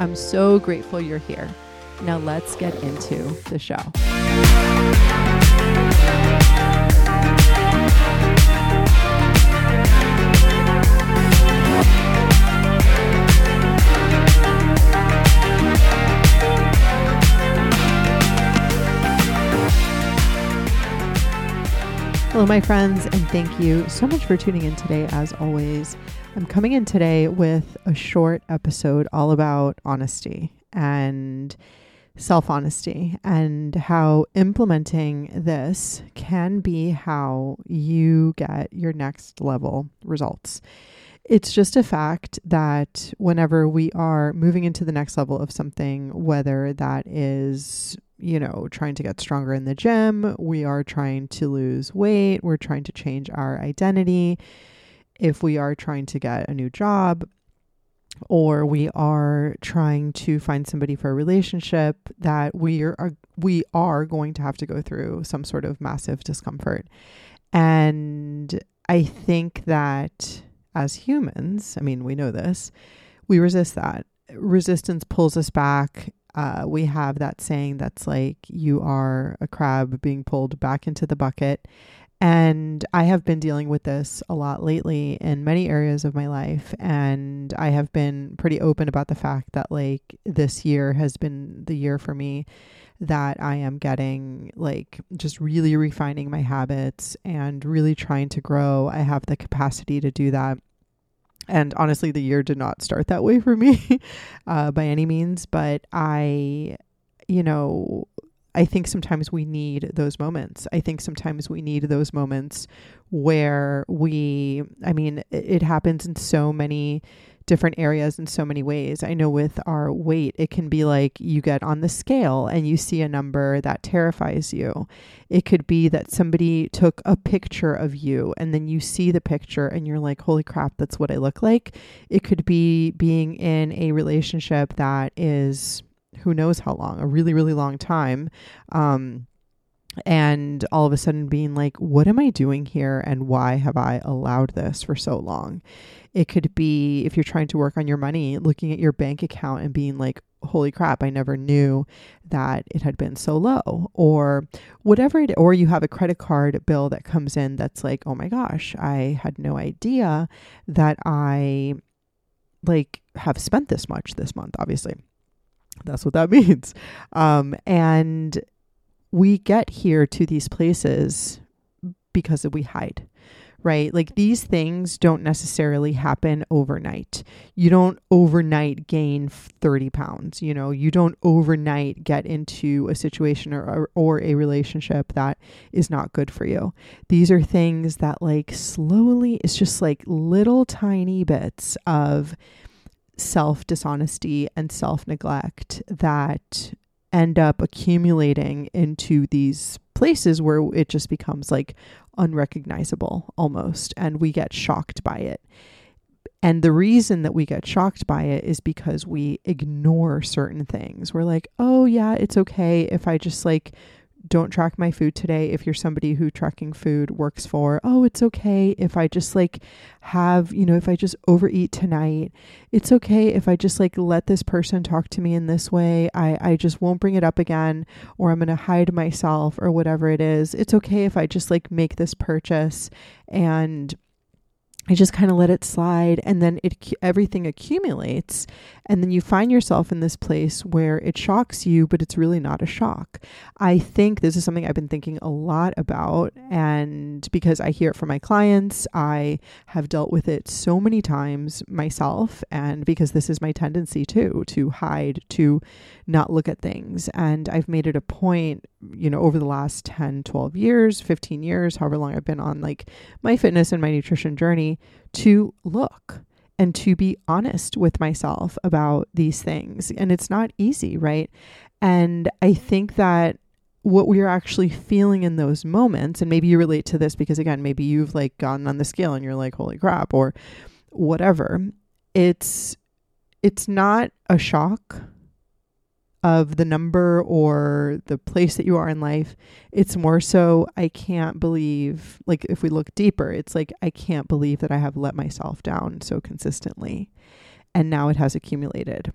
I'm so grateful you're here. Now let's get into the show. Hello, my friends, and thank you so much for tuning in today. As always, I'm coming in today with a short episode all about honesty and self honesty and how implementing this can be how you get your next level results. It's just a fact that whenever we are moving into the next level of something, whether that is you know, trying to get stronger in the gym, we are trying to lose weight, we're trying to change our identity, if we are trying to get a new job, or we are trying to find somebody for a relationship that we are we are going to have to go through some sort of massive discomfort. And I think that as humans, I mean, we know this, we resist that. Resistance pulls us back uh, we have that saying that's like, you are a crab being pulled back into the bucket. And I have been dealing with this a lot lately in many areas of my life. And I have been pretty open about the fact that, like, this year has been the year for me that I am getting, like, just really refining my habits and really trying to grow. I have the capacity to do that. And honestly, the year did not start that way for me uh, by any means. But I, you know, I think sometimes we need those moments. I think sometimes we need those moments where we, I mean, it, it happens in so many different areas in so many ways. I know with our weight, it can be like you get on the scale and you see a number that terrifies you. It could be that somebody took a picture of you and then you see the picture and you're like, holy crap, that's what I look like. It could be being in a relationship that is who knows how long, a really, really long time. Um, and all of a sudden being like, what am I doing here and why have I allowed this for so long? It could be if you're trying to work on your money, looking at your bank account and being like, holy crap, I never knew that it had been so low, or whatever it, or you have a credit card bill that comes in that's like, oh my gosh, I had no idea that I like have spent this much this month, obviously. That's what that means. Um, and we get here to these places because we hide right? Like these things don't necessarily happen overnight. You don't overnight gain 30 pounds, you know, you don't overnight get into a situation or, or, or, a relationship that is not good for you. These are things that, like, slowly, it's just like little tiny bits of self dishonesty and self neglect that end up accumulating into these places where it just becomes like unrecognizable almost and we get shocked by it. And the reason that we get shocked by it is because we ignore certain things. We're like, "Oh yeah, it's okay if I just like don't track my food today if you're somebody who tracking food works for oh it's okay if i just like have you know if i just overeat tonight. It's okay if i just like let this person talk to me in this way. I i just won't bring it up again or i'm going to hide myself or whatever it is. It's okay if i just like make this purchase and I just kind of let it slide and then it everything accumulates and then you find yourself in this place where it shocks you but it's really not a shock. I think this is something I've been thinking a lot about and because I hear it from my clients, I have dealt with it so many times myself and because this is my tendency too to hide, to not look at things and I've made it a point, you know, over the last 10, 12 years, 15 years, however long I've been on like my fitness and my nutrition journey to look and to be honest with myself about these things. And it's not easy, right? And I think that what we are actually feeling in those moments, and maybe you relate to this because, again, maybe you've like gotten on the scale and you're like, holy crap, or whatever. It's it's not a shock of the number or the place that you are in life. It's more so, I can't believe, like, if we look deeper, it's like, I can't believe that I have let myself down so consistently. And now it has accumulated.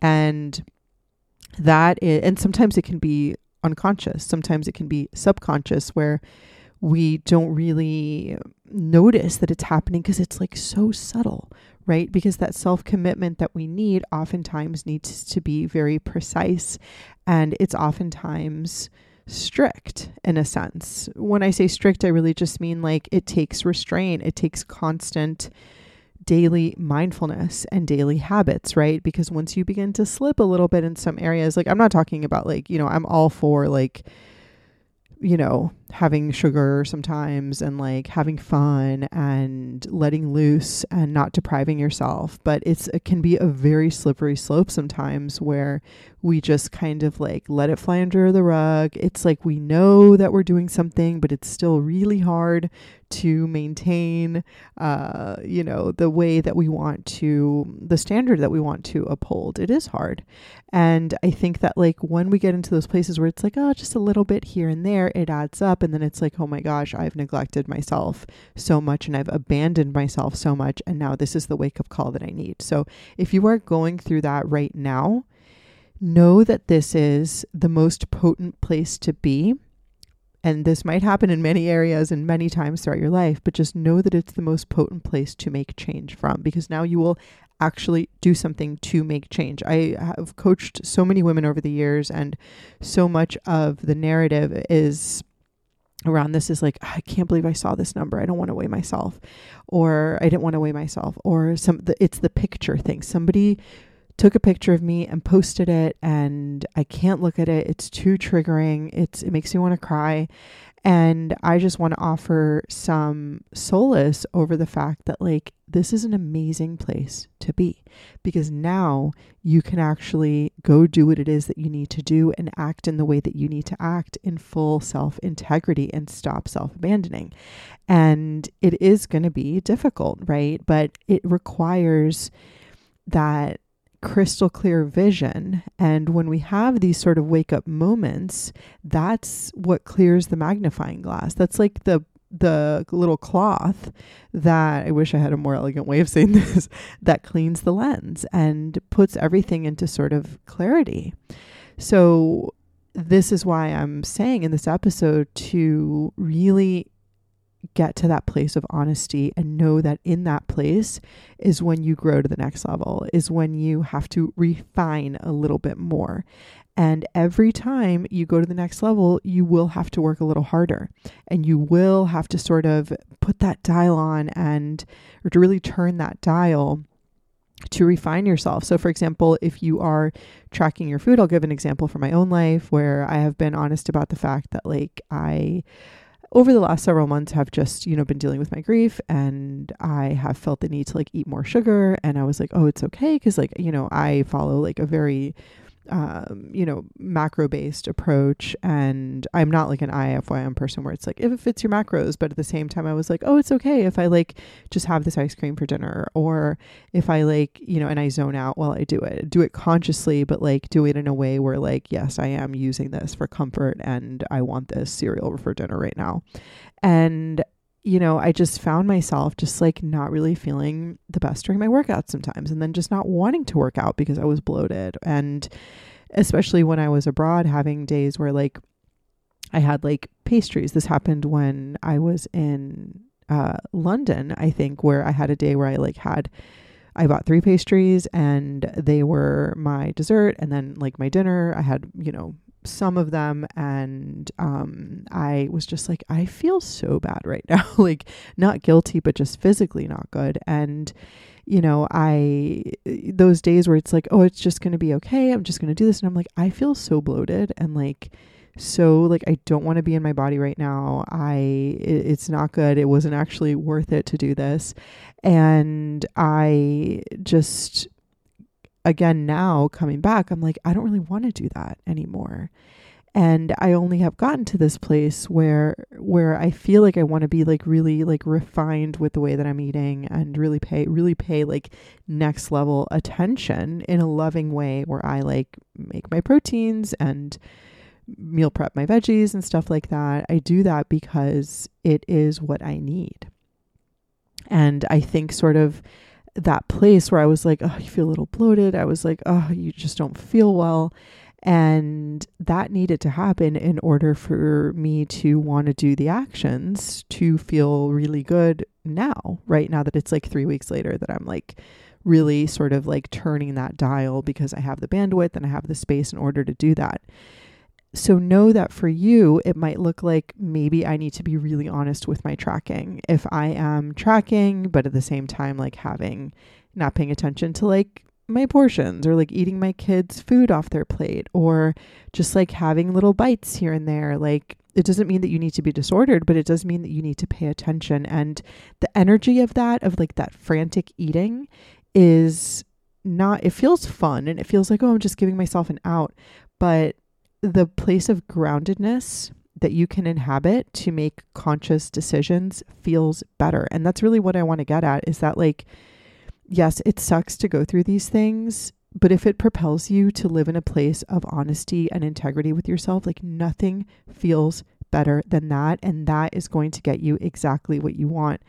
And that is, and sometimes it can be unconscious, sometimes it can be subconscious, where we don't really notice that it's happening because it's like so subtle, right? Because that self commitment that we need oftentimes needs to be very precise and it's oftentimes strict in a sense. When I say strict, I really just mean like it takes restraint, it takes constant daily mindfulness and daily habits, right? Because once you begin to slip a little bit in some areas, like I'm not talking about like, you know, I'm all for like, you know, having sugar sometimes and like having fun and letting loose and not depriving yourself. But it's it can be a very slippery slope sometimes where we just kind of like let it fly under the rug. It's like we know that we're doing something, but it's still really hard to maintain uh, you know, the way that we want to the standard that we want to uphold. It is hard. And I think that like when we get into those places where it's like, oh, just a little bit here and there, it adds up and then it's like, oh my gosh, I've neglected myself so much and I've abandoned myself so much. And now this is the wake up call that I need. So if you are going through that right now, know that this is the most potent place to be. And this might happen in many areas and many times throughout your life, but just know that it's the most potent place to make change from because now you will actually do something to make change. I have coached so many women over the years, and so much of the narrative is around this is like I can't believe I saw this number. I don't want to weigh myself or I didn't want to weigh myself or some the, it's the picture thing. Somebody took a picture of me and posted it and I can't look at it. It's too triggering. It's it makes me want to cry. And I just want to offer some solace over the fact that, like, this is an amazing place to be because now you can actually go do what it is that you need to do and act in the way that you need to act in full self integrity and stop self abandoning. And it is going to be difficult, right? But it requires that crystal clear vision. And when we have these sort of wake up moments, that's what clears the magnifying glass. That's like the the little cloth that I wish I had a more elegant way of saying this that cleans the lens and puts everything into sort of clarity. So this is why I'm saying in this episode to really get to that place of honesty and know that in that place is when you grow to the next level, is when you have to refine a little bit more. And every time you go to the next level, you will have to work a little harder and you will have to sort of put that dial on and, or to really turn that dial to refine yourself. So, for example, if you are tracking your food, I'll give an example from my own life where I have been honest about the fact that, like, I over the last several months have just you know been dealing with my grief and i have felt the need to like eat more sugar and i was like oh it's okay because like you know i follow like a very um, you know, macro based approach. And I'm not like an IFYM person where it's like, if it fits your macros, but at the same time, I was like, oh, it's okay if I like just have this ice cream for dinner, or if I like, you know, and I zone out while I do it, do it consciously, but like do it in a way where, like, yes, I am using this for comfort and I want this cereal for dinner right now. And you know, I just found myself just like not really feeling the best during my workouts sometimes, and then just not wanting to work out because I was bloated. And especially when I was abroad, having days where like I had like pastries. This happened when I was in uh, London, I think, where I had a day where I like had. I bought three pastries and they were my dessert and then like my dinner. I had, you know, some of them and um, I was just like, I feel so bad right now. like, not guilty, but just physically not good. And, you know, I, those days where it's like, oh, it's just going to be okay. I'm just going to do this. And I'm like, I feel so bloated and like so like I don't want to be in my body right now. I it, it's not good. It wasn't actually worth it to do this. And I just again now coming back, I'm like I don't really want to do that anymore. And i only have gotten to this place where where i feel like i want to be like really like refined with the way that i'm eating and really pay really pay like next level attention in a loving way where i like make my proteins and meal prep my veggies and stuff like that. I do that because it is what i need. And i think sort of that place where i was like oh you feel a little bloated. I was like oh you just don't feel well. And that needed to happen in order for me to want to do the actions to feel really good now, right? Now that it's like three weeks later that I'm like really sort of like turning that dial because I have the bandwidth and I have the space in order to do that. So know that for you, it might look like maybe I need to be really honest with my tracking. If I am tracking, but at the same time, like having not paying attention to like my portions or like eating my kids' food off their plate or just like having little bites here and there. Like it doesn't mean that you need to be disordered, but it does mean that you need to pay attention. And the energy of that, of like that frantic eating, is not, it feels fun and it feels like, oh, I'm just giving myself an out. But the place of groundedness that you can inhabit to make conscious decisions feels better. And that's really what I want to get at is that like, yes, it sucks to go through these things, but if it propels you to live in a place of honesty and integrity with yourself, like nothing feels better than that. And that is going to get you exactly what you want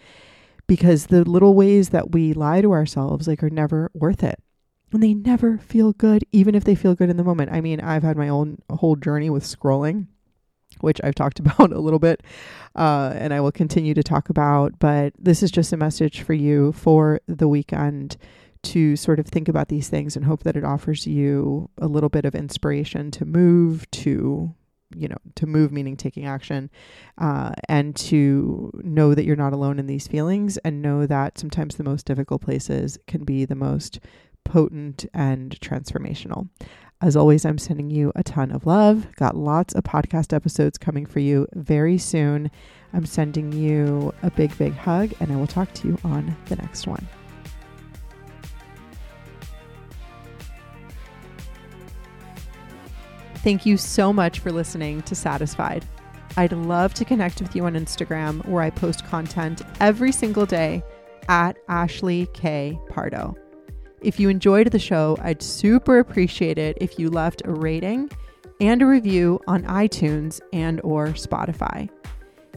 because the little ways that we lie to ourselves like are never worth it and they never feel good even if they feel good in the moment i mean i've had my own whole journey with scrolling which I've talked about a little bit uh, and I will continue to talk about. But this is just a message for you for the weekend to sort of think about these things and hope that it offers you a little bit of inspiration to move, to you know, to move, meaning taking action, uh, and to know that you're not alone in these feelings, and know that sometimes the most difficult places can be the most potent and transformational. As always, I'm sending you a ton of love. Got lots of podcast episodes coming for you very soon. I'm sending you a big, big hug, and I will talk to you on the next one. Thank you so much for listening to Satisfied. I'd love to connect with you on Instagram where I post content every single day at Ashley K. Pardo. If you enjoyed the show, I'd super appreciate it if you left a rating and a review on iTunes and or Spotify.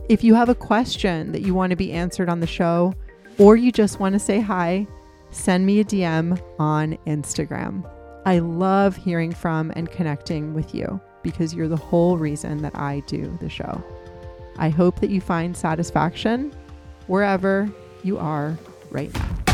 If you have a question that you want to be answered on the show or you just want to say hi, send me a DM on Instagram. I love hearing from and connecting with you because you're the whole reason that I do the show. I hope that you find satisfaction wherever you are right now.